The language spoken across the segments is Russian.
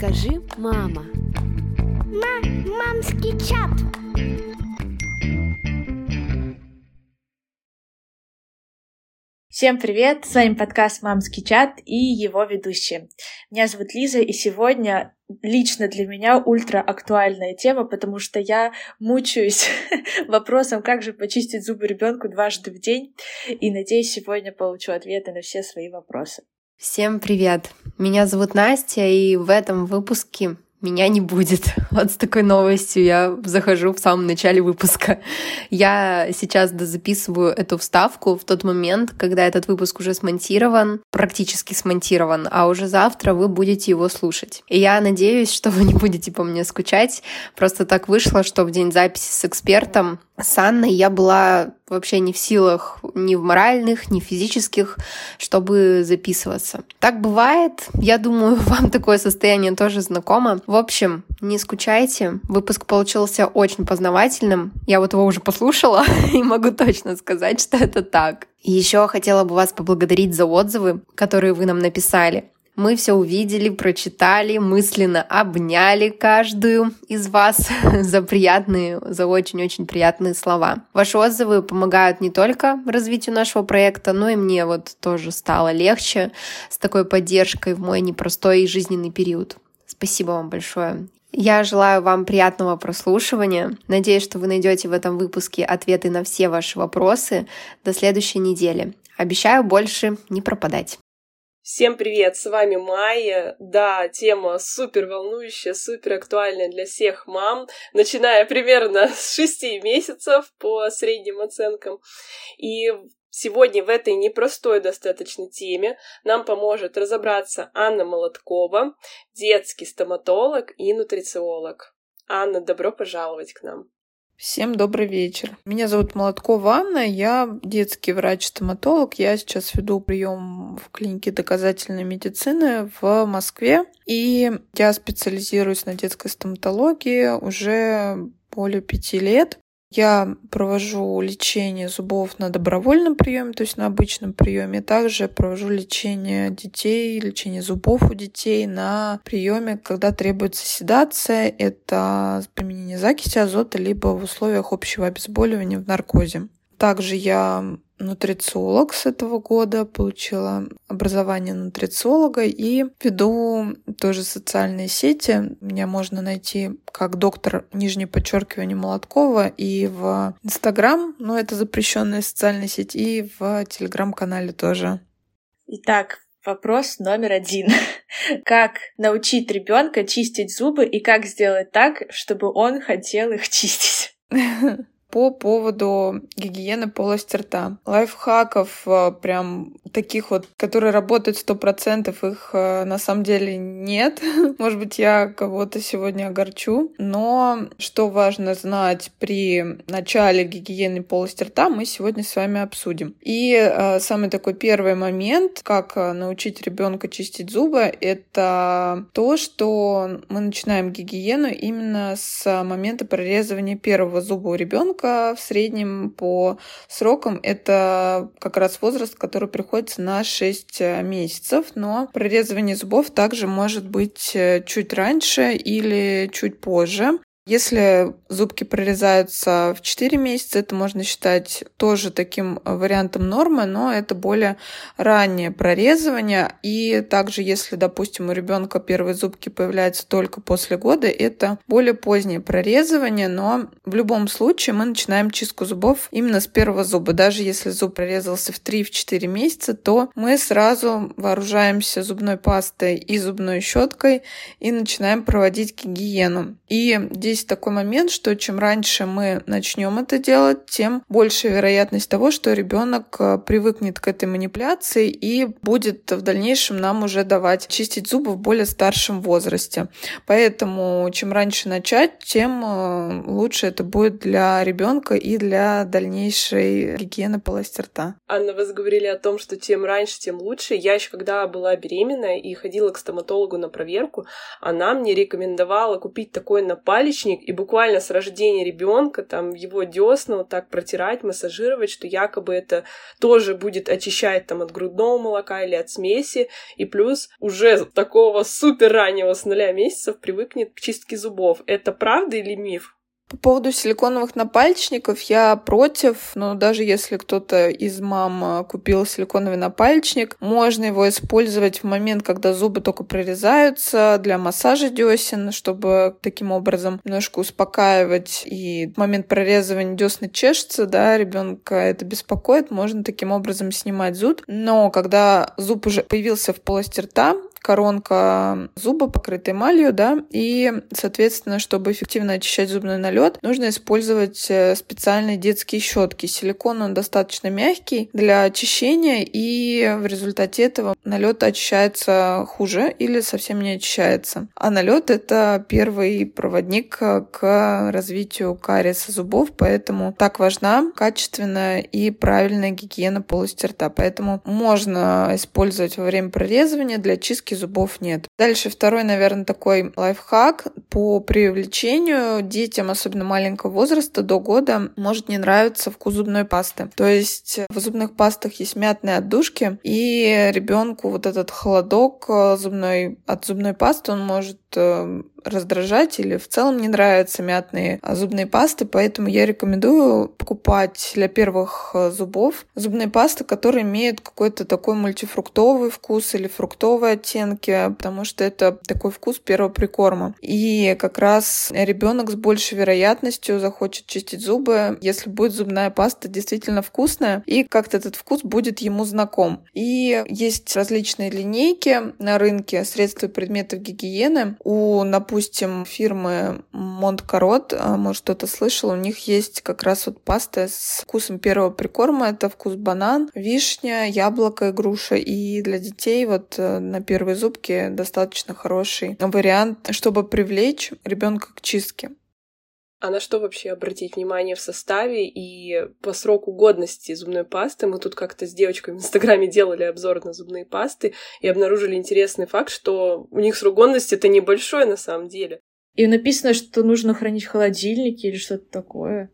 Скажи, мама. На мамский чат. Всем привет! С вами подкаст «Мамский чат» и его ведущие. Меня зовут Лиза, и сегодня лично для меня ультра актуальная тема, потому что я мучаюсь вопросом, как же почистить зубы ребенку дважды в день, и надеюсь, сегодня получу ответы на все свои вопросы. Всем привет! Меня зовут Настя, и в этом выпуске меня не будет. Вот с такой новостью я захожу в самом начале выпуска. Я сейчас дозаписываю эту вставку в тот момент, когда этот выпуск уже смонтирован, практически смонтирован, а уже завтра вы будете его слушать. И я надеюсь, что вы не будете по мне скучать. Просто так вышло, что в день записи с экспертом с Анной я была вообще не в силах ни в моральных, ни в физических, чтобы записываться. Так бывает. Я думаю, вам такое состояние тоже знакомо. В общем, не скучайте. Выпуск получился очень познавательным. Я вот его уже послушала и могу точно сказать, что это так. Еще хотела бы вас поблагодарить за отзывы, которые вы нам написали. Мы все увидели, прочитали, мысленно обняли каждую из вас за приятные, за очень-очень приятные слова. Ваши отзывы помогают не только развитию нашего проекта, но и мне вот тоже стало легче с такой поддержкой в мой непростой жизненный период. Спасибо вам большое. Я желаю вам приятного прослушивания. Надеюсь, что вы найдете в этом выпуске ответы на все ваши вопросы до следующей недели. Обещаю больше не пропадать. Всем привет, с вами Майя. Да, тема супер волнующая, супер актуальная для всех мам, начиная примерно с 6 месяцев по средним оценкам. И сегодня в этой непростой достаточно теме нам поможет разобраться Анна Молоткова, детский стоматолог и нутрициолог. Анна, добро пожаловать к нам. Всем добрый вечер. Меня зовут Молоткова Анна, я детский врач-стоматолог. Я сейчас веду прием в клинике доказательной медицины в Москве. И я специализируюсь на детской стоматологии уже более пяти лет. Я провожу лечение зубов на добровольном приеме, то есть на обычном приеме. Также провожу лечение детей, лечение зубов у детей на приеме, когда требуется седация. Это применение закиси азота, либо в условиях общего обезболивания в наркозе. Также я нутрициолог с этого года, получила образование нутрициолога и веду тоже социальные сети. Меня можно найти как доктор нижнее подчеркивание Молоткова и в Инстаграм, но это запрещенная социальная сеть, и в Телеграм-канале тоже. Итак, Вопрос номер один. Как научить ребенка чистить зубы и как сделать так, чтобы он хотел их чистить? по поводу гигиены полости рта. Лайфхаков э, прям таких вот, которые работают сто процентов, их э, на самом деле нет. Может быть, я кого-то сегодня огорчу. Но что важно знать при начале гигиены полости рта, мы сегодня с вами обсудим. И э, самый такой первый момент, как научить ребенка чистить зубы, это то, что мы начинаем гигиену именно с момента прорезывания первого зуба у ребенка ребенка в среднем по срокам это как раз возраст, который приходится на 6 э, месяцев, но прорезывание зубов также может быть э, чуть раньше или чуть позже. Если зубки прорезаются в 4 месяца, это можно считать тоже таким вариантом нормы, но это более раннее прорезывание. И также, если, допустим, у ребенка первые зубки появляются только после года, это более позднее прорезывание, но в любом случае мы начинаем чистку зубов именно с первого зуба. Даже если зуб прорезался в 3-4 месяца, то мы сразу вооружаемся зубной пастой и зубной щеткой и начинаем проводить гигиену. И здесь есть такой момент, что чем раньше мы начнем это делать, тем больше вероятность того, что ребенок э, привыкнет к этой манипуляции и будет в дальнейшем нам уже давать чистить зубы в более старшем возрасте. Поэтому чем раньше начать, тем э, лучше это будет для ребенка и для дальнейшей гигиены полости рта. Анна, вы говорили о том, что тем раньше, тем лучше. Я еще когда была беременная и ходила к стоматологу на проверку, она мне рекомендовала купить такой напалич пальчик и буквально с рождения ребенка там его десна вот так протирать, массажировать, что якобы это тоже будет очищать там от грудного молока или от смеси, и плюс уже такого супер раннего с нуля месяцев привыкнет к чистке зубов. Это правда или миф? По поводу силиконовых напальчников я против, но даже если кто-то из мам э, купил силиконовый напальчник, можно его использовать в момент, когда зубы только прорезаются для массажа десен, чтобы таким образом немножко успокаивать. И в момент прорезывания десны чешется, да, ребенка это беспокоит, можно таким образом снимать зуд. Но когда зуб уже появился в полости рта, коронка зуба покрыта эмалью, да, и, соответственно, чтобы эффективно очищать зубной налет, нужно использовать э, специальные детские щетки. Силикон он достаточно мягкий для очищения, и в результате этого налет очищается хуже или совсем не очищается. А налет это первый проводник к развитию кариеса зубов, поэтому так важна качественная и правильная гигиена полости рта. Поэтому можно использовать во время прорезывания для чистки чистки зубов нет. Дальше второй, наверное, такой лайфхак по привлечению детям, особенно маленького возраста, до года, может не нравиться вкус зубной пасты. То есть в зубных пастах есть мятные отдушки, и ребенку вот этот холодок э, зубной, от зубной пасты он может раздражать или в целом не нравятся мятные а, зубные пасты, поэтому я рекомендую покупать для первых а, зубов зубные пасты, которые имеют какой-то такой мультифруктовый вкус или фруктовые оттенки, потому что это такой вкус первого прикорма. И как раз ребенок с большей вероятностью захочет чистить зубы, если будет зубная паста действительно вкусная, и как-то этот вкус будет ему знаком. И есть различные линейки на рынке средств и предметов гигиены. У, допустим, фирмы Монткарот, а, может кто-то слышал, у них есть как раз вот паста с вкусом первого прикорма. Это вкус банан, вишня, яблоко и груша. И для детей вот э, на первые зубки достаточно хороший вариант, чтобы привлечь ребенка к чистке. А на что вообще обратить внимание в составе и по сроку годности зубной пасты? Мы тут как-то с девочками в Инстаграме делали обзор на зубные пасты и обнаружили интересный факт, что у них срок годности это небольшой на самом деле. И написано, что нужно хранить в холодильнике или что-то такое.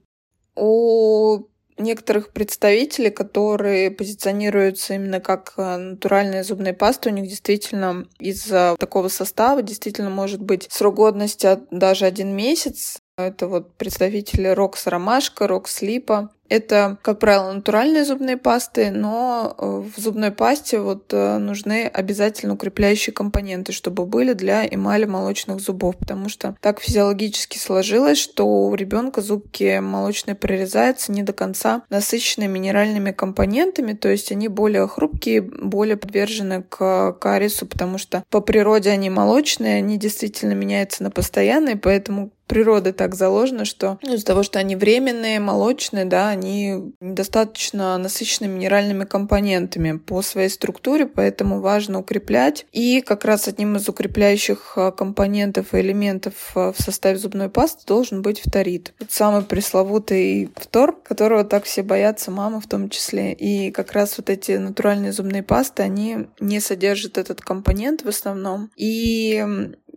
У некоторых представителей, которые позиционируются именно как э, натуральные зубные пасты, у них действительно из-за такого состава действительно может быть срок годности даже один месяц, это вот представители Рокс Ромашка, Рокс Липа. Это, как правило, натуральные зубные пасты, но э, в зубной пасте вот э, нужны обязательно укрепляющие компоненты, чтобы были для эмали молочных зубов, потому что так физиологически сложилось, что у ребенка зубки молочные прорезаются не до конца насыщенные минеральными компонентами, то есть они более хрупкие, более подвержены к кариесу, потому что по природе они молочные, они действительно меняются на постоянные, поэтому природы так заложено, что ну, из-за того, что они временные, молочные, да, они недостаточно насыщены минеральными компонентами по своей структуре, поэтому важно укреплять. И как раз одним из укрепляющих а, компонентов и элементов а, в составе зубной пасты должен быть фторид. Тот самый пресловутый фтор, которого так все боятся, мамы в том числе. И как раз вот эти натуральные зубные пасты, они не содержат этот компонент в основном. И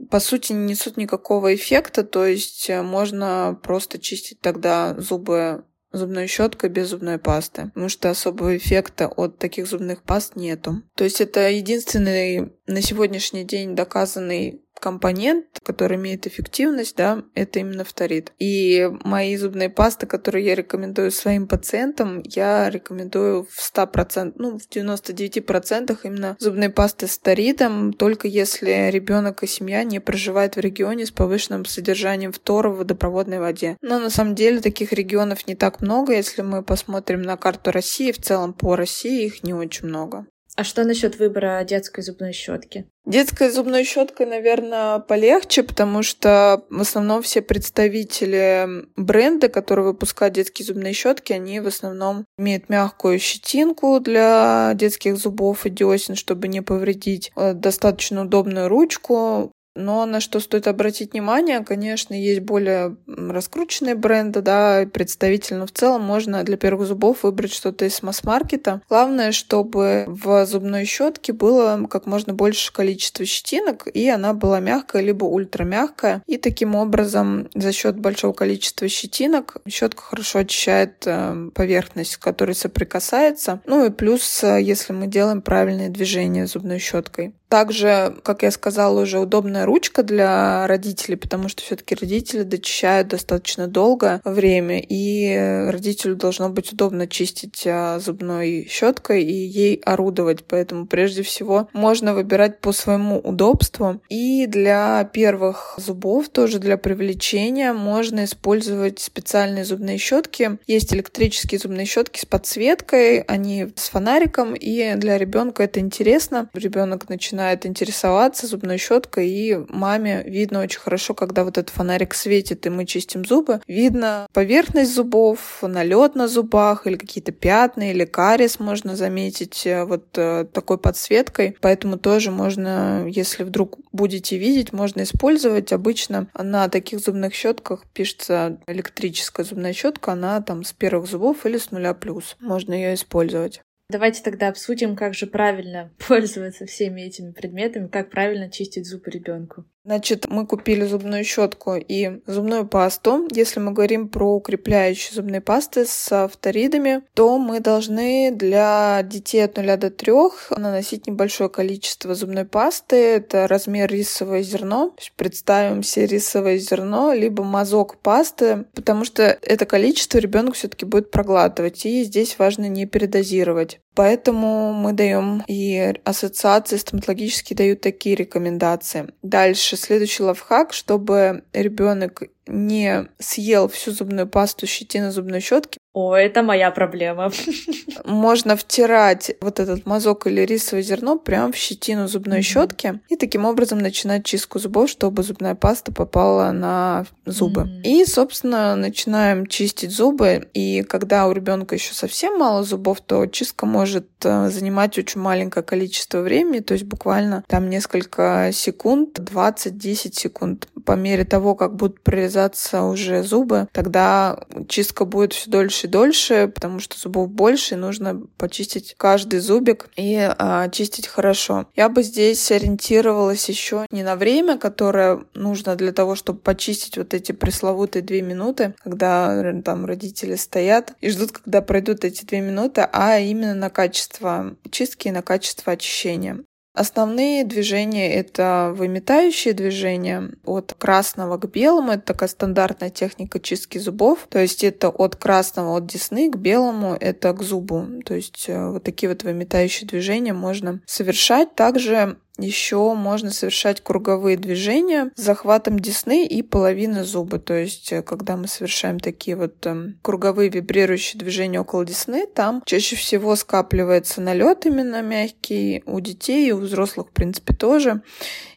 по сути не несут никакого эффекта, то есть э, можно просто чистить тогда зубы зубной щеткой без зубной пасты, потому что особого эффекта от таких зубных паст нету. То есть это единственный на сегодняшний день доказанный компонент, который имеет эффективность, да, это именно фторид. И мои зубные пасты, которые я рекомендую своим пациентам, я рекомендую в 100%, ну, в 99% именно зубные пасты с фторидом, только если ребенок и семья не проживают в регионе с повышенным содержанием фтора в водопроводной воде. Но на самом деле таких регионов не так много, если мы посмотрим на карту России, в целом по России их не очень много. А что насчет выбора детской зубной щетки? Детской зубной щеткой, наверное, полегче, потому что в основном все представители бренда, которые выпускают детские зубные щетки, они в основном имеют мягкую щетинку для детских зубов и десен, чтобы не повредить, э, достаточно удобную ручку, Но на что стоит обратить внимание, конечно, есть более раскрученные бренды, да, представительно в целом можно для первых зубов выбрать что-то из масс-маркета. Главное, чтобы в зубной щетке было как можно больше количества щетинок, и она была мягкая, либо ультрамягкая. И таким образом, за счет большого количества щетинок, щетка хорошо очищает э, поверхность, с которой соприкасается. Ну и плюс, э, если мы делаем правильные движения зубной щеткой. Также, как я сказала, уже удобная ручка для родителей, потому что все-таки родители дочищают достаточно долго время, и родителю должно быть удобно чистить а, зубной щеткой и ей орудовать. Поэтому прежде всего можно выбирать по своему удобству. И для первых зубов, тоже для привлечения, можно использовать специальные зубные щетки. Есть электрические зубные щетки с подсветкой, они с фонариком, и для ребенка это интересно. Ребенок начинает начинает интересоваться зубной щеткой, и маме видно очень хорошо, когда вот этот фонарик светит, и мы чистим зубы. Видно поверхность зубов, налет на зубах, или какие-то пятна, или кариес можно заметить э, вот э, такой подсветкой. Поэтому тоже можно, если вдруг будете видеть, можно использовать. Обычно на таких зубных щетках пишется электрическая зубная щетка, она там с первых зубов или с нуля плюс. Можно ее использовать. Давайте тогда обсудим, как же правильно пользоваться всеми этими предметами, как правильно чистить зубы ребенку. Значит, мы купили зубную щетку и зубную пасту. Если мы говорим про укрепляющие зубные пасты с фторидами, то мы должны для детей от 0 до 3 наносить небольшое количество зубной пасты. Это размер рисовое зерно. Представим себе рисовое зерно, либо мазок пасты, потому что это количество ребенок все-таки будет проглатывать. И здесь важно не передозировать. Поэтому мы даем и ассоциации стоматологические дают такие рекомендации. Дальше следующий лайфхак, чтобы ребенок не съел всю зубную пасту щетины зубной щетки. О, это моя проблема. Можно втирать вот этот мазок или рисовое зерно прямо в щетину зубной mm-hmm. щетки и таким образом начинать чистку зубов, чтобы зубная паста попала на зубы. Mm-hmm. И, собственно, начинаем чистить зубы. И когда у ребенка еще совсем мало зубов, то чистка может э, занимать очень маленькое количество времени, то есть буквально там несколько секунд, 20-10 секунд. По мере того, как будут прорезать вырезаться уже зубы, тогда чистка будет все дольше и дольше, потому что зубов больше, и нужно почистить каждый зубик и а, чистить хорошо. Я бы здесь ориентировалась еще не на время, которое нужно для того, чтобы почистить вот эти пресловутые две минуты, когда там родители стоят и ждут, когда пройдут эти две минуты, а именно на качество чистки и на качество очищения. Основные движения — это выметающие движения от красного к белому. Это такая стандартная техника чистки зубов. То есть это от красного, от десны к белому, это к зубу. То есть э, вот такие вот выметающие движения можно совершать. Также еще можно совершать круговые движения с захватом десны и половины зуба. То есть, э, когда мы совершаем такие вот э, круговые вибрирующие движения около десны, там чаще всего скапливается налет именно мягкий у детей и у взрослых, в принципе, тоже.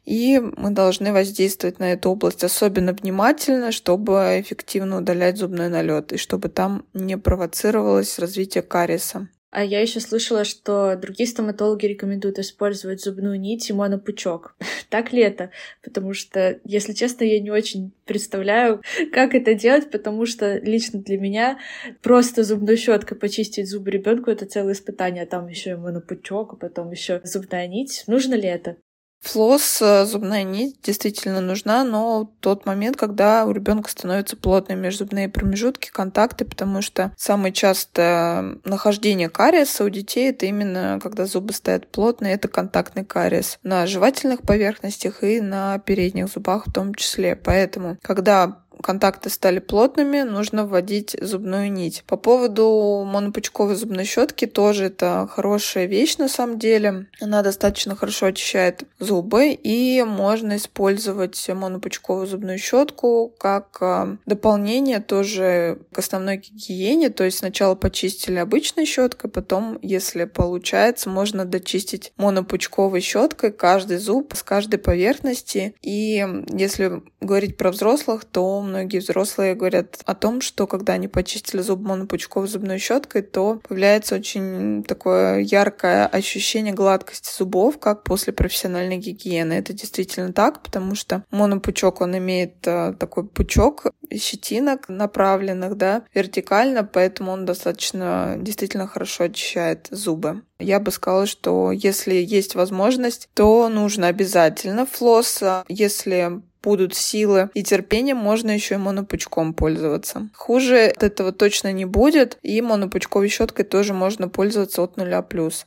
И мы должны воздействовать на эту область особенно внимательно, чтобы эффективно удалять зубной налет и чтобы там не провоцировалось развитие кариеса. А я еще слышала, что другие стоматологи рекомендуют использовать зубную нить и монопучок. так ли это? Потому что, если честно, я не очень представляю, как это делать, потому что лично для меня просто зубной щеткой почистить зубы ребенку это целое испытание. Там еще и монопучок, а потом еще зубная нить. Нужно ли это? Флосс, э, зубная нить действительно нужна, но тот момент, когда у ребенка становятся плотные межзубные промежутки, контакты, потому что самое частое нахождение кариеса у детей это именно когда зубы стоят плотные, это контактный кариес на жевательных поверхностях и на передних зубах в том числе. Поэтому, когда контакты стали плотными, нужно вводить зубную нить. По поводу монопучковой зубной щетки тоже это хорошая вещь на самом деле. Она достаточно хорошо очищает зубы и можно использовать монопучковую зубную щетку как а, дополнение тоже к основной гигиене. То есть сначала почистили обычной щеткой, потом, если получается, можно дочистить монопучковой щеткой каждый зуб с каждой поверхности. И если говорить про взрослых, то многие взрослые говорят о том, что когда они почистили зуб монопучковой зубной щеткой, то появляется очень такое яркое ощущение гладкости зубов, как после профессиональной гигиены. Это действительно так, потому что монопучок, он имеет э, такой пучок щетинок направленных, да, вертикально, поэтому он достаточно действительно хорошо очищает зубы. Я бы сказала, что если есть возможность, то нужно обязательно флосс. Если будут силы и терпение, можно еще и монопучком пользоваться. Хуже от этого точно не будет, и монопучковой щеткой тоже можно пользоваться от нуля плюс.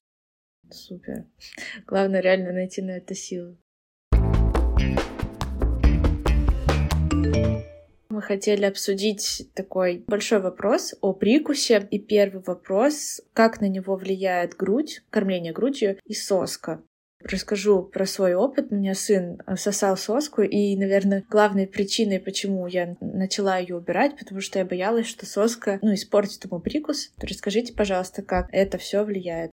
Супер. Главное реально найти на это силы. Мы хотели обсудить такой большой вопрос о прикусе. И первый вопрос, как на него влияет грудь, кормление грудью и соска. Расскажу про свой опыт. У меня сын сосал соску, и, наверное, главной причиной, почему я начала ее убирать, потому что я боялась, что соска, ну, испортит ему прикус. Расскажите, пожалуйста, как это все влияет.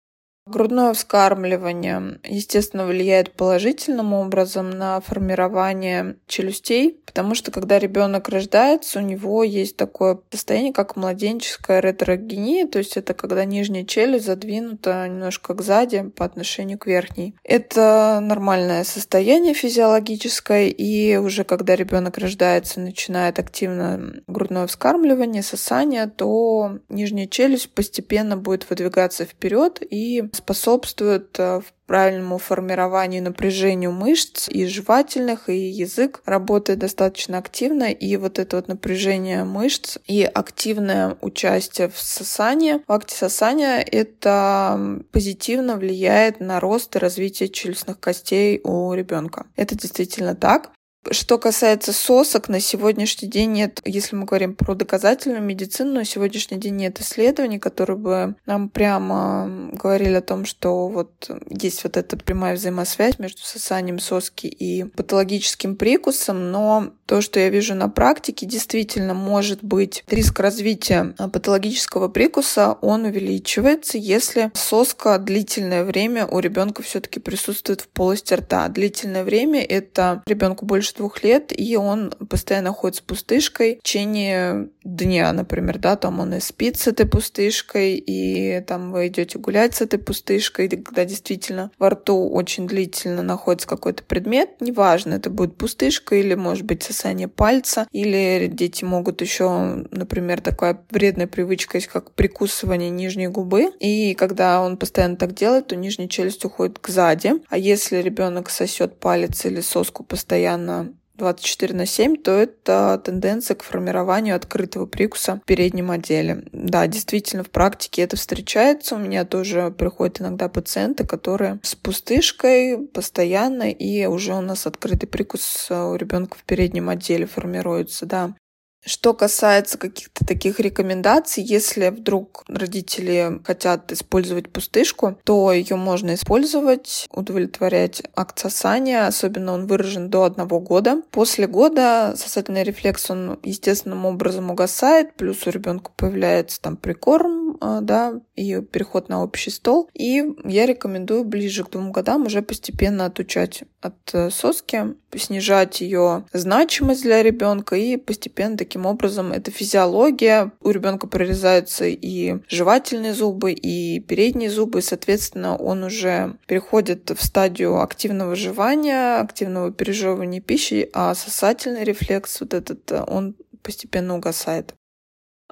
Грудное вскармливание, естественно, влияет положительным образом на формирование челюстей, потому что когда ребенок рождается, у него есть такое состояние, как младенческая ретрогения, то есть это когда нижняя челюсть задвинута немножко к сзади по отношению к верхней. Это нормальное состояние физиологическое, и уже когда ребенок рождается, начинает активно грудное вскармливание, сосание, то нижняя челюсть постепенно будет выдвигаться вперед и способствует э, правильному формированию напряжению мышц и жевательных, и язык работает достаточно активно, и вот это вот напряжение мышц и активное участие в сосании, в акте сосания, это позитивно влияет на рост и развитие челюстных костей у ребенка. Это действительно так. Что касается сосок, на сегодняшний день нет, если мы говорим про доказательную медицину, на сегодняшний день нет исследований, которые бы нам прямо говорили о том, что вот есть вот эта прямая взаимосвязь между сосанием соски и патологическим прикусом, но то, что я вижу на практике, действительно может быть риск развития патологического прикуса, он увеличивается, если соска длительное время у ребенка все-таки присутствует в полости рта. Длительное время это ребенку больше больше двух лет, и он постоянно ходит с пустышкой в течение дня, например, да, там он и спит с этой пустышкой, и там вы идете гулять с этой пустышкой, когда действительно во рту очень длительно находится какой-то предмет, неважно, это будет пустышка или, может быть, сосание пальца, или дети могут еще, например, такая вредная привычка есть, как прикусывание нижней губы, и когда он постоянно так делает, то нижняя челюсть уходит к сзади, а если ребенок сосет палец или соску постоянно 24 на 7, то это тенденция к формированию открытого прикуса в переднем отделе. Да, действительно, в практике это встречается. У меня тоже приходят иногда пациенты, которые с пустышкой постоянно, и уже у нас открытый прикус у ребенка в переднем отделе формируется, да. Что касается каких-то таких рекомендаций, если вдруг родители хотят использовать пустышку, то ее можно использовать, удовлетворять акт сосания, особенно он выражен до одного года. После года сосательный рефлекс, он естественным образом угасает, плюс у ребенка появляется там прикорм, а, да, и переход на общий стол. И я рекомендую ближе к двум годам уже постепенно отучать от э, соски, снижать ее значимость для ребенка и постепенно таким образом это физиология. У ребенка прорезаются и жевательные зубы, и передние зубы, и, соответственно, он уже переходит в стадию активного жевания, активного пережевывания пищи, а сосательный рефлекс вот этот, он постепенно угасает.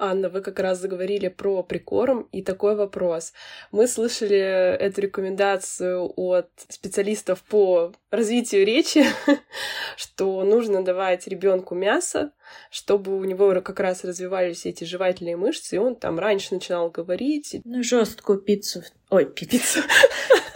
Анна, вы как раз заговорили про прикорм, и такой вопрос. Мы слышали эту рекомендацию от специалистов по развитию речи, что нужно давать ребенку мясо, чтобы у него как раз развивались эти жевательные мышцы, и он там раньше начинал говорить. Ну, жесткую пиццу. Ой, пиццу.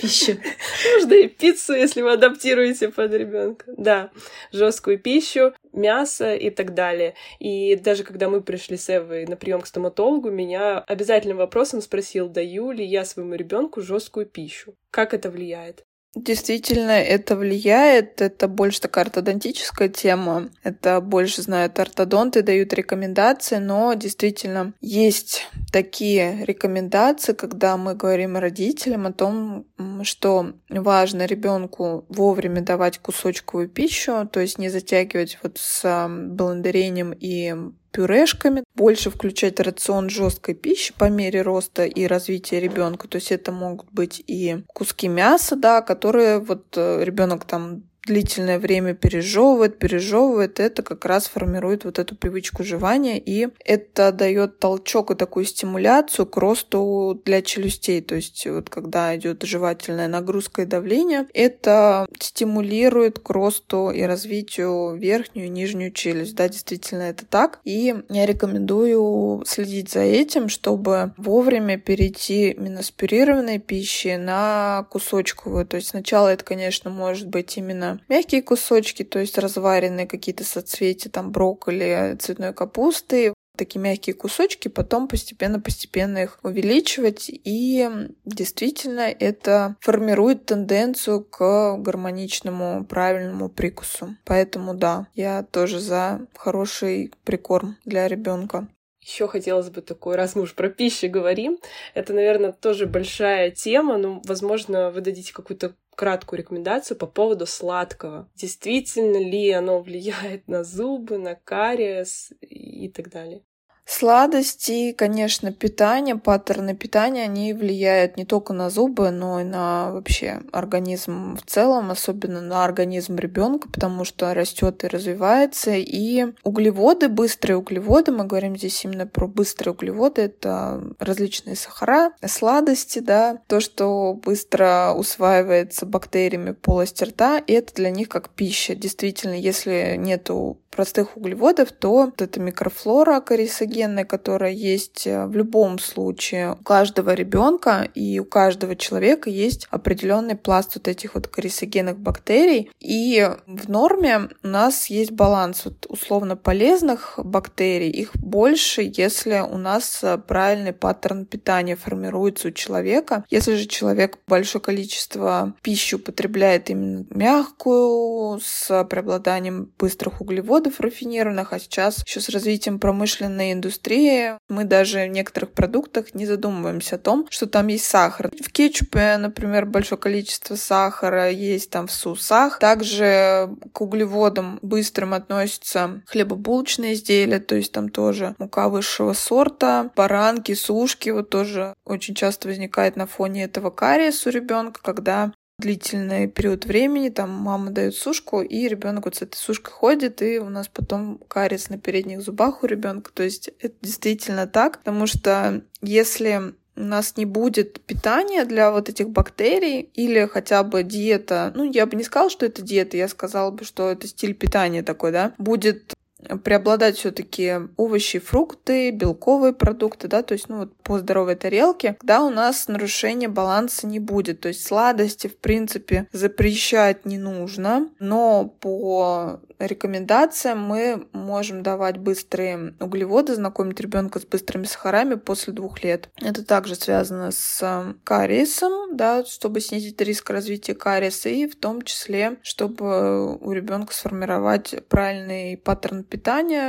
пищу. Можно и пиццу, если вы адаптируете под ребенка. Да, жесткую пищу, мясо и так далее. И даже когда мы пришли с Эвой на прием к стоматологу, меня обязательным вопросом спросил, даю ли я своему ребенку жесткую пищу. Как это влияет? Действительно, это влияет. Это больше такая ортодонтическая тема. Это больше знают ортодонты, дают рекомендации, но действительно есть такие рекомендации, когда мы говорим родителям о том, что важно ребенку вовремя давать кусочковую пищу, то есть не затягивать вот с блендерением и пюрешками, больше включать рацион жесткой пищи по мере роста и развития ребенка. То есть это могут быть и куски мяса, да, которые вот э, ребенок там длительное время пережевывает, пережевывает, это как раз формирует вот эту привычку жевания, и это дает толчок и такую стимуляцию к росту для челюстей. То есть вот когда идет жевательная нагрузка и давление, это стимулирует к росту и развитию верхнюю и нижнюю челюсть. Да, действительно это так. И я рекомендую следить за этим, чтобы вовремя перейти именно с пюрированной пищи на кусочковую. То есть сначала это, конечно, может быть именно мягкие кусочки, то есть разваренные какие-то соцветия, там брокколи, цветной капусты, такие мягкие кусочки, потом постепенно-постепенно их увеличивать. И действительно это формирует тенденцию к гармоничному, правильному прикусу. Поэтому да, я тоже за хороший прикорм для ребенка. Еще хотелось бы такой, раз мы уж про пищу говорим, это, наверное, тоже большая тема, но, возможно, вы дадите какую-то краткую рекомендацию по поводу сладкого. Действительно ли оно влияет на зубы, на кариес и так далее? Сладости, конечно, питание, паттерны питания, они влияют не только на зубы, но и на вообще организм в целом, особенно на организм ребенка, потому что растет и развивается. И углеводы, быстрые углеводы, мы говорим здесь именно про быстрые углеводы, это различные сахара, сладости, да, то, что быстро усваивается бактериями полости рта, и это для них как пища. Действительно, если нету простых углеводов, то вот эта микрофлора карисогенная, которая есть э, в любом случае у каждого ребенка и у каждого человека есть определенный пласт вот этих вот карисогенных бактерий. И в норме у нас есть баланс вот условно полезных бактерий, их больше, если у нас э, правильный паттерн питания формируется у человека. Если же человек большое количество пищи употребляет именно мягкую, с преобладанием быстрых углеводов, углеводов рафинированных, а сейчас еще с развитием промышленной индустрии мы даже в некоторых продуктах не задумываемся о том, что там есть сахар. В кетчупе, например, большое количество сахара есть там в соусах. Также к углеводам быстрым относятся хлебобулочные изделия, то есть там тоже мука высшего сорта, баранки, сушки, вот тоже очень часто возникает на фоне этого кариес у ребенка, когда длительный период времени, там мама дает сушку, и ребенок вот с этой сушкой ходит, и у нас потом кариес на передних зубах у ребенка. То есть это действительно так, потому что если у нас не будет питания для вот этих бактерий или хотя бы диета, ну, я бы не сказала, что это диета, я сказала бы, что это стиль питания такой, да, будет преобладать все-таки овощи, фрукты, белковые продукты, да, то есть, ну, вот по здоровой тарелке, когда у нас нарушения баланса не будет. То есть сладости, в принципе, запрещать не нужно, но по рекомендациям мы можем давать быстрые углеводы, знакомить ребенка с быстрыми сахарами после двух лет. Это также связано с кариесом, да, чтобы снизить риск развития кариеса и в том числе, чтобы у ребенка сформировать правильный паттерн питания,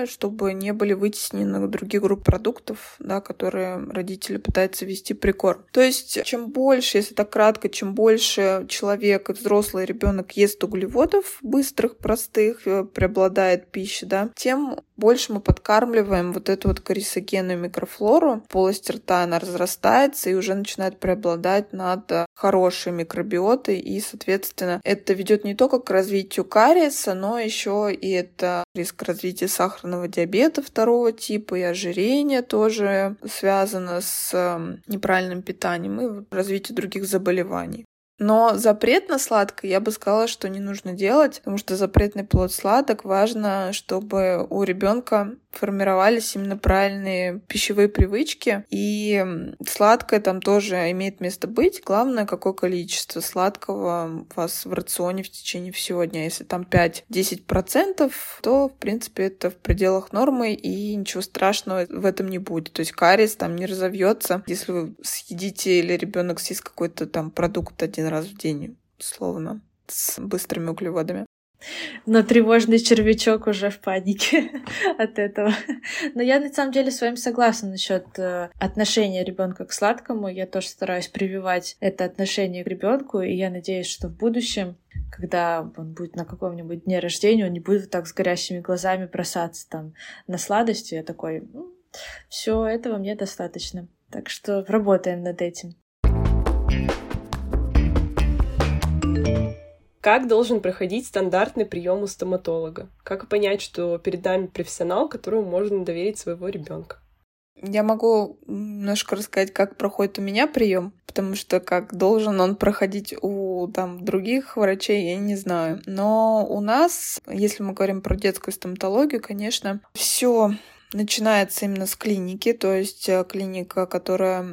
чтобы не были вытеснены другие группы продуктов, да, которые родители пытаются вести прикорм. То есть, чем больше, если так кратко, чем больше человек, взрослый ребенок ест углеводов быстрых, простых, э, преобладает пища, да, тем больше мы подкармливаем вот эту вот корисогенную микрофлору. Полость рта, она разрастается и уже начинает преобладать над хорошей микробиотой, и, соответственно, это ведет не только к развитию кариеса, но еще и это риск развития сахарного диабета второго типа и ожирения тоже связано с эм, неправильным питанием и развитие других заболеваний. Но запрет на сладкое, я бы сказала, что не нужно делать, потому что запретный плод сладок важно, чтобы у ребенка формировались именно правильные пищевые привычки. И сладкое там тоже имеет место быть. Главное, какое количество сладкого у вас в рационе в течение всего дня. Если там 5-10%, то, в принципе, это в пределах нормы, и ничего страшного в этом не будет. То есть кариес там не разовьется, если вы съедите или ребенок съест какой-то там продукт один раз в день словно, с быстрыми углеводами. Но тревожный червячок уже в панике от этого. Но я на самом деле с вами согласна насчет э, отношения ребенка к сладкому. Я тоже стараюсь прививать это отношение к ребенку, и я надеюсь, что в будущем, когда он будет на каком-нибудь дне рождения, он не будет так с горящими глазами бросаться там на сладости. Я такой, все этого мне достаточно. Так что работаем над этим. Как должен проходить стандартный прием у стоматолога? Как понять, что перед нами профессионал, которому можно доверить своего ребенка? Я могу немножко рассказать, как проходит у меня прием, потому что как должен он проходить у там других врачей, я не знаю. Но у нас, если мы говорим про детскую стоматологию, конечно, все начинается именно с клиники, то есть э, клиника, которая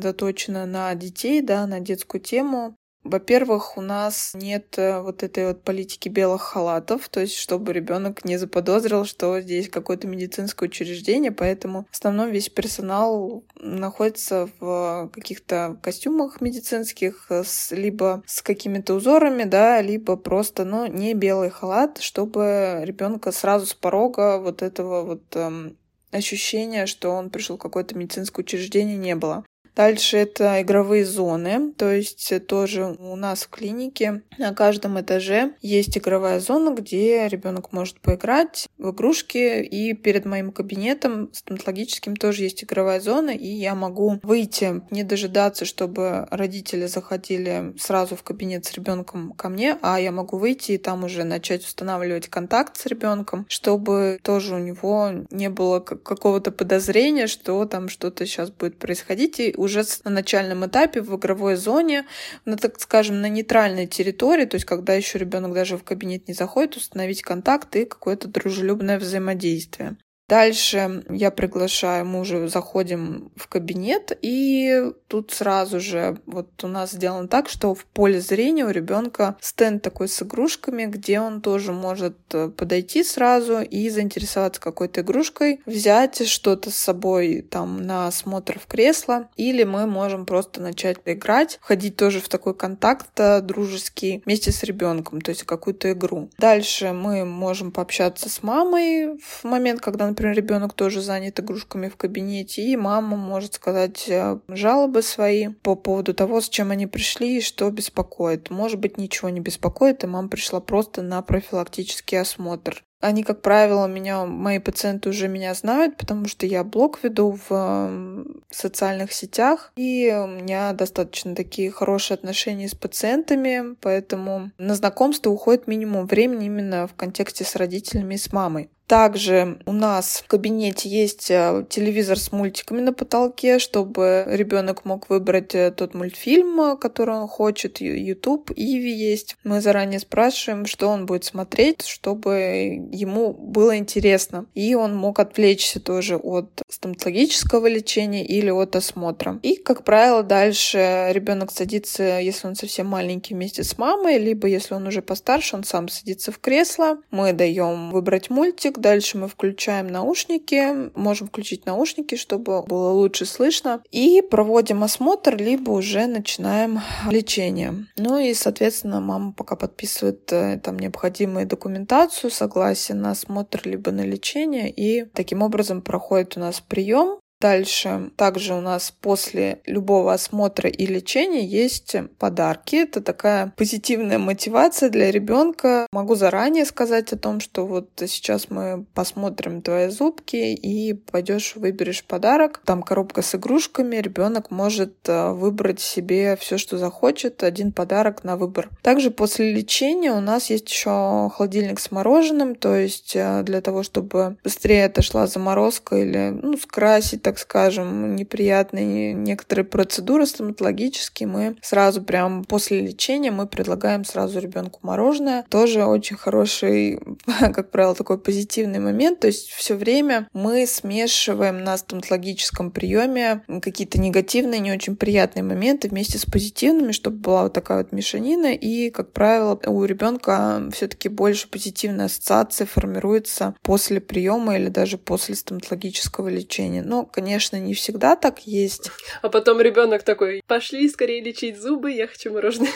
заточена на детей, да, на детскую тему. Во-первых, у нас нет э, вот этой вот политики белых халатов, то есть чтобы ребенок не заподозрил, что здесь какое-то медицинское учреждение, поэтому в основном весь персонал находится в каких-то костюмах медицинских, э, с, либо с какими-то узорами, да, либо просто, ну, не белый халат, чтобы ребенка сразу с порога вот этого вот эм, ощущения, что он пришел в какое-то медицинское учреждение, не было. Дальше это игровые зоны, то есть тоже у нас в клинике на каждом этаже есть игровая зона, где ребенок может поиграть в игрушки, и перед моим кабинетом стоматологическим тоже есть игровая зона, и я могу выйти, не дожидаться, чтобы родители заходили сразу в кабинет с ребенком ко мне, а я могу выйти и там уже начать устанавливать контакт с ребенком, чтобы тоже у него не было какого-то подозрения, что там что-то сейчас будет происходить, и уже на начальном этапе в игровой зоне, на, так скажем, на нейтральной территории, то есть когда еще ребенок даже в кабинет не заходит, установить контакт и какое-то дружелюбное взаимодействие. Дальше я приглашаю, мы уже заходим в кабинет, и тут сразу же вот у нас сделано так, что в поле зрения у ребенка стенд такой с игрушками, где он тоже может э, подойти сразу и заинтересоваться какой-то игрушкой, взять что-то с собой там на осмотр в кресло, или мы можем просто начать играть, входить тоже в такой контакт э, дружеский вместе с ребенком, то есть какую-то игру. Дальше мы можем пообщаться с мамой в момент, когда, например, например, ребенок тоже занят игрушками в кабинете, и мама может сказать э, жалобы свои по поводу того, с чем они пришли и что беспокоит. Может быть, ничего не беспокоит, и мама пришла просто на профилактический осмотр. Они, как правило, меня, мои пациенты уже меня знают, потому что я блог веду в социальных сетях, и у меня достаточно такие хорошие отношения с пациентами, поэтому на знакомство уходит минимум времени именно в контексте с родителями и с мамой. Также у нас в кабинете есть э, телевизор с мультиками на потолке, чтобы ребенок мог выбрать э, тот мультфильм, э, который он хочет. YouTube, Иви есть. Мы заранее спрашиваем, что он будет смотреть, чтобы ему было интересно. И он мог отвлечься тоже от стоматологического лечения или от осмотра. И, как правило, дальше ребенок садится, если он совсем маленький, вместе с мамой, либо если он уже постарше, он сам садится в кресло. Мы даем выбрать мультик, Дальше мы включаем наушники, можем включить наушники, чтобы было лучше слышно. И проводим осмотр, либо уже начинаем лечение. Ну и, соответственно, мама пока подписывает э, там необходимую документацию, согласие на осмотр, либо на лечение. И таким образом проходит у нас прием. Дальше также у нас после любого осмотра и лечения есть подарки. Это такая позитивная мотивация для ребенка. Могу заранее сказать о том, что вот сейчас мы посмотрим твои зубки и пойдешь выберешь подарок. Там коробка с игрушками. Ребенок может э, выбрать себе все, что захочет. Один подарок на выбор. Также после лечения у нас есть еще холодильник с мороженым. То есть э, для того, чтобы быстрее отошла заморозка или ну, скрасить так скажем, неприятные некоторые процедуры стоматологические, мы сразу прям после лечения мы предлагаем сразу ребенку мороженое. Тоже очень хороший, как правило, такой позитивный момент. То есть все время мы смешиваем на стоматологическом приеме какие-то негативные, не очень приятные моменты вместе с позитивными, чтобы была вот такая вот мешанина. И, как правило, у ребенка все-таки больше позитивной ассоциации формируется после приема или даже после стоматологического лечения. Но, конечно, не всегда так есть. А потом ребенок такой, пошли скорее лечить зубы, я хочу мороженое.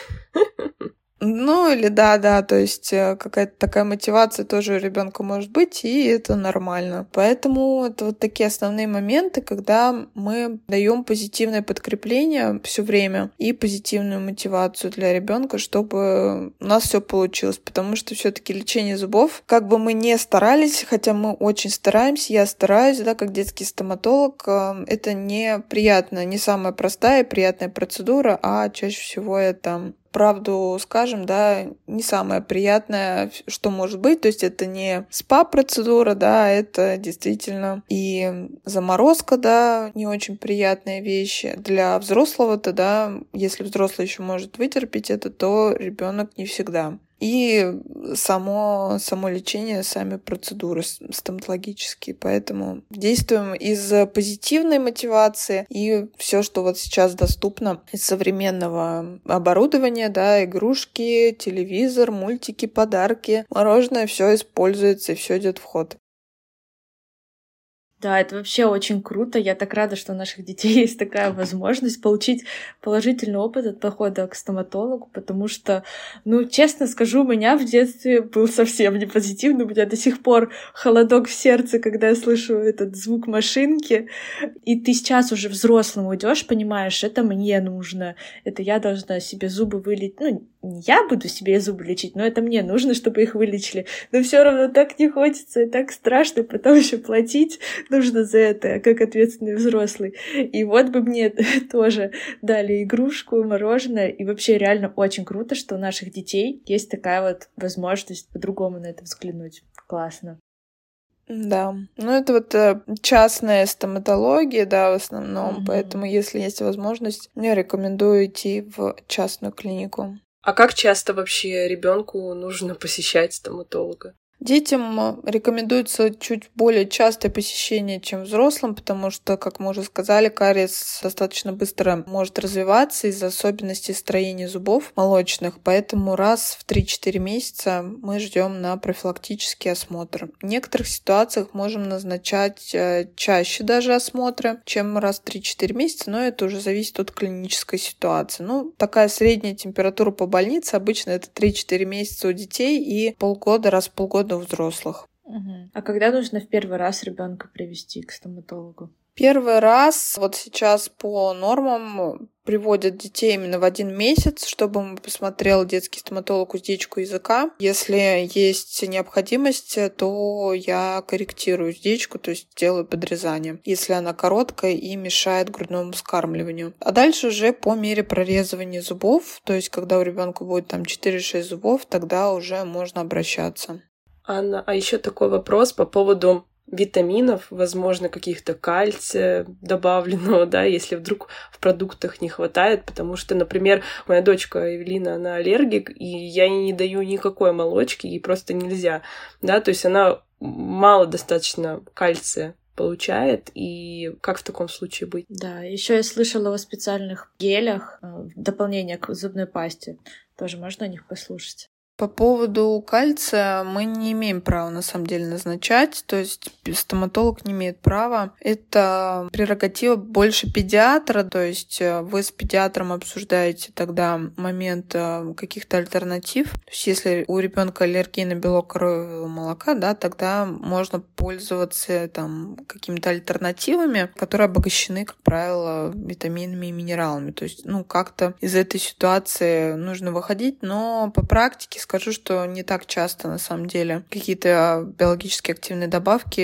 Ну или да, да, то есть э, какая-то такая мотивация тоже у ребенка может быть, и это нормально. Поэтому это вот такие основные моменты, когда мы даем позитивное подкрепление все время и позитивную мотивацию для ребенка, чтобы у нас все получилось. Потому что все-таки лечение зубов, как бы мы не старались, хотя мы очень стараемся, я стараюсь, да, как детский стоматолог, э, это не приятно, не самая простая и приятная процедура, а чаще всего это правду скажем, да, не самое приятное, что может быть. То есть это не спа-процедура, да, это действительно и заморозка, да, не очень приятная вещь. Для взрослого-то, да, если взрослый еще может вытерпеть это, то ребенок не всегда и само, само лечение, сами процедуры стоматологические. Поэтому действуем из позитивной мотивации и все, что вот сейчас доступно из современного оборудования, да, игрушки, телевизор, мультики, подарки, мороженое, все используется и все идет в ход. Да, это вообще очень круто. Я так рада, что у наших детей есть такая возможность получить положительный опыт от похода к стоматологу, потому что, ну, честно скажу, у меня в детстве был совсем не позитивный. У меня до сих пор холодок в сердце, когда я слышу этот звук машинки. И ты сейчас уже взрослым уйдешь, понимаешь, это мне нужно, это я должна себе зубы вылить. Ну, не я буду себе зубы лечить, но это мне нужно, чтобы их вылечили. Но все равно так не хочется и так страшно потом еще платить нужно за это, как ответственный взрослый. И вот бы мне тоже дали игрушку, мороженое. И вообще реально очень круто, что у наших детей есть такая вот возможность по-другому на это взглянуть. Классно. Да, ну это вот э, частная стоматология, да, в основном, mm-hmm. поэтому если есть возможность, я рекомендую идти в частную клинику. А как часто вообще ребенку нужно посещать стоматолога? Детям рекомендуется чуть более частое посещение, чем взрослым, потому что, как мы уже сказали, кариес достаточно быстро может развиваться из-за особенностей строения зубов молочных, поэтому раз в 3-4 месяца мы ждем на профилактический осмотр. В некоторых ситуациях можем назначать э, чаще даже осмотры, чем раз в 3-4 месяца, но это уже зависит от клинической ситуации. Ну, такая средняя температура по больнице обычно это 3-4 месяца у детей и полгода, раз в полгода у взрослых. Угу. А когда нужно в первый раз ребенка привести к стоматологу? Первый раз, вот сейчас по нормам, приводят детей именно в один месяц, чтобы он посмотрел детский стоматолог уздечку языка. Если есть необходимость, то я корректирую уздечку, то есть делаю подрезание, если она короткая и мешает грудному скармливанию. А дальше уже по мере прорезывания зубов, то есть когда у ребенка будет там 4-6 зубов, тогда уже можно обращаться. Анна, а еще такой вопрос по поводу витаминов, возможно, каких-то кальция добавленного, да, если вдруг в продуктах не хватает, потому что, например, моя дочка Эвелина, она аллергик, и я ей не даю никакой молочки, ей просто нельзя, да, то есть она мало достаточно кальция получает, и как в таком случае быть? Да, еще я слышала о специальных гелях, э, в дополнение к зубной пасте. Тоже можно о них послушать. По поводу кальция мы не имеем права на самом деле назначать, то есть стоматолог не имеет права. Это прерогатива больше педиатра, то есть э, вы с педиатром обсуждаете тогда момент э, каких-то альтернатив. То есть если у ребенка аллергия на белок коровьего молока, да, тогда можно пользоваться там какими-то альтернативами, которые обогащены, как правило, витаминами и минералами. То есть, ну, как-то из этой ситуации нужно выходить, но по практике скажу, что не так часто на самом деле какие-то биологически активные добавки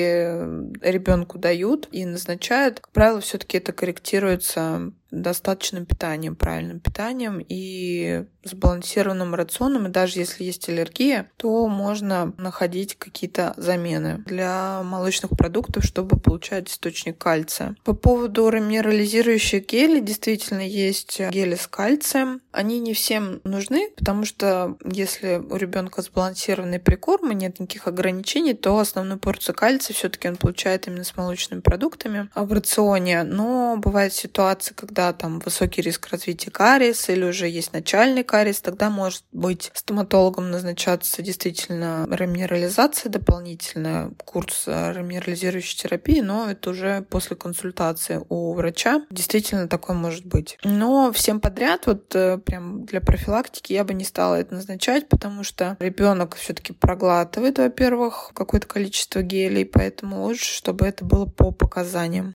ребенку дают и назначают. Как правило, все-таки это корректируется достаточным питанием, правильным питанием и сбалансированным рационом. И даже если есть аллергия, то можно находить какие-то замены для молочных продуктов, чтобы получать источник кальция. По поводу минерализирующих гелей, действительно есть гели с кальцием. Они не всем нужны, потому что если у ребенка сбалансированный прикорм и нет никаких ограничений, то основную порцию кальция все-таки он получает именно с молочными продуктами в рационе. Но бывает ситуация, когда когда там высокий риск развития кариеса или уже есть начальный кариес, тогда может быть стоматологом назначаться действительно реминерализация дополнительная, курс реминерализирующей терапии, но это уже после консультации у врача. Действительно такое может быть. Но всем подряд, вот э, прям для профилактики я бы не стала это назначать, потому что ребенок все-таки проглатывает, во-первых, какое-то количество гелей, поэтому лучше, чтобы это было по показаниям.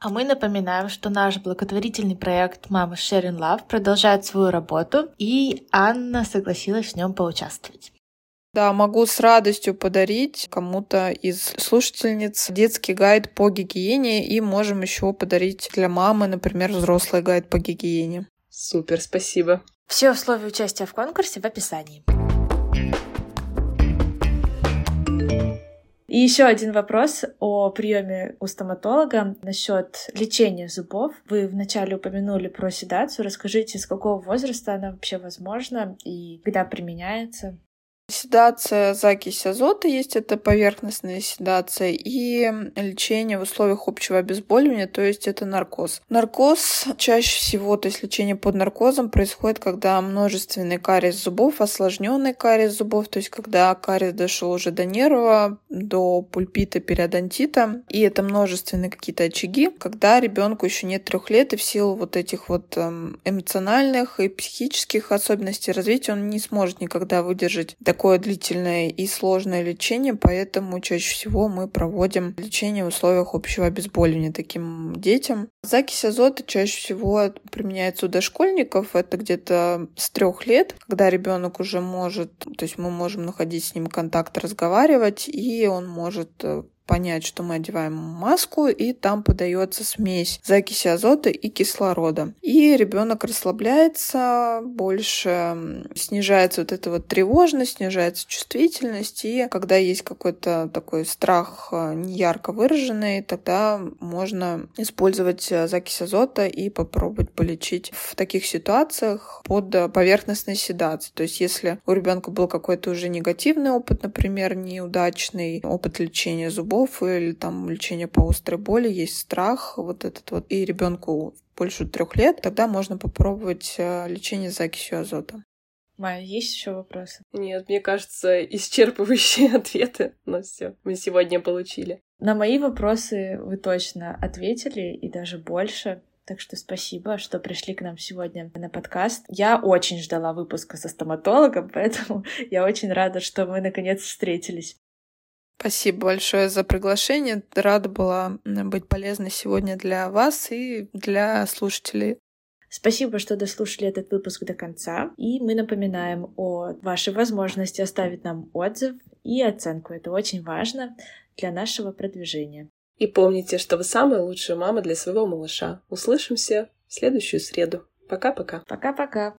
А мы напоминаем, что наш благотворительный проект «Мама Sharing Love» продолжает свою работу, и Анна согласилась в нем поучаствовать. Да, могу с радостью подарить кому-то из слушательниц детский гайд по гигиене, и можем еще подарить для мамы, например, взрослый гайд по гигиене. Супер, спасибо. Все условия участия в конкурсе в описании. И еще один вопрос о приеме у стоматолога насчет лечения зубов. Вы вначале упомянули про седацию. Расскажите, с какого возраста она вообще возможна и когда применяется? Седация закись азота есть, это поверхностная седация, и лечение в условиях общего обезболивания, то есть это наркоз. Наркоз чаще всего, то есть лечение под наркозом происходит, когда множественный кариес зубов, осложненный кариес зубов, то есть когда кариес дошел уже до нерва, до пульпита, периодонтита, и это множественные какие-то очаги, когда ребенку еще нет трех лет, и в силу вот этих вот эм, эмоциональных и психических особенностей развития он не сможет никогда выдержать такое длительное и сложное лечение, поэтому чаще всего мы проводим лечение в условиях общего обезболивания таким детям. Закись азота чаще всего применяется у дошкольников, это где-то с трех лет, когда ребенок уже может, то есть мы можем находить с ним контакт, разговаривать, и он может э, понять, что мы одеваем маску, и там подается смесь закиси азота и кислорода. И ребенок расслабляется, больше снижается вот эта вот тревожность, снижается чувствительность, и когда есть какой-то такой страх э, неярко выраженный, тогда можно использовать э, закись азота и попробовать полечить в таких ситуациях под э, поверхностной седацией. То есть если у ребенка был какой-то уже негативный опыт, например, неудачный опыт лечения зубов, зубов или там лечение по острой боли, есть страх вот этот вот, и ребенку больше трех лет, тогда можно попробовать э, лечение закисью азота. Майя, есть еще вопросы? Нет, мне кажется, исчерпывающие ответы на все мы сегодня получили. На мои вопросы вы точно ответили, и даже больше. Так что спасибо, что пришли к нам сегодня на подкаст. Я очень ждала выпуска со стоматологом, поэтому я очень рада, что мы наконец встретились. Спасибо большое за приглашение. Рада была быть полезной сегодня для вас и для слушателей. Спасибо, что дослушали этот выпуск до конца. И мы напоминаем о вашей возможности оставить нам отзыв и оценку. Это очень важно для нашего продвижения. И помните, что вы самая лучшая мама для своего малыша. Услышимся в следующую среду. Пока-пока. Пока-пока.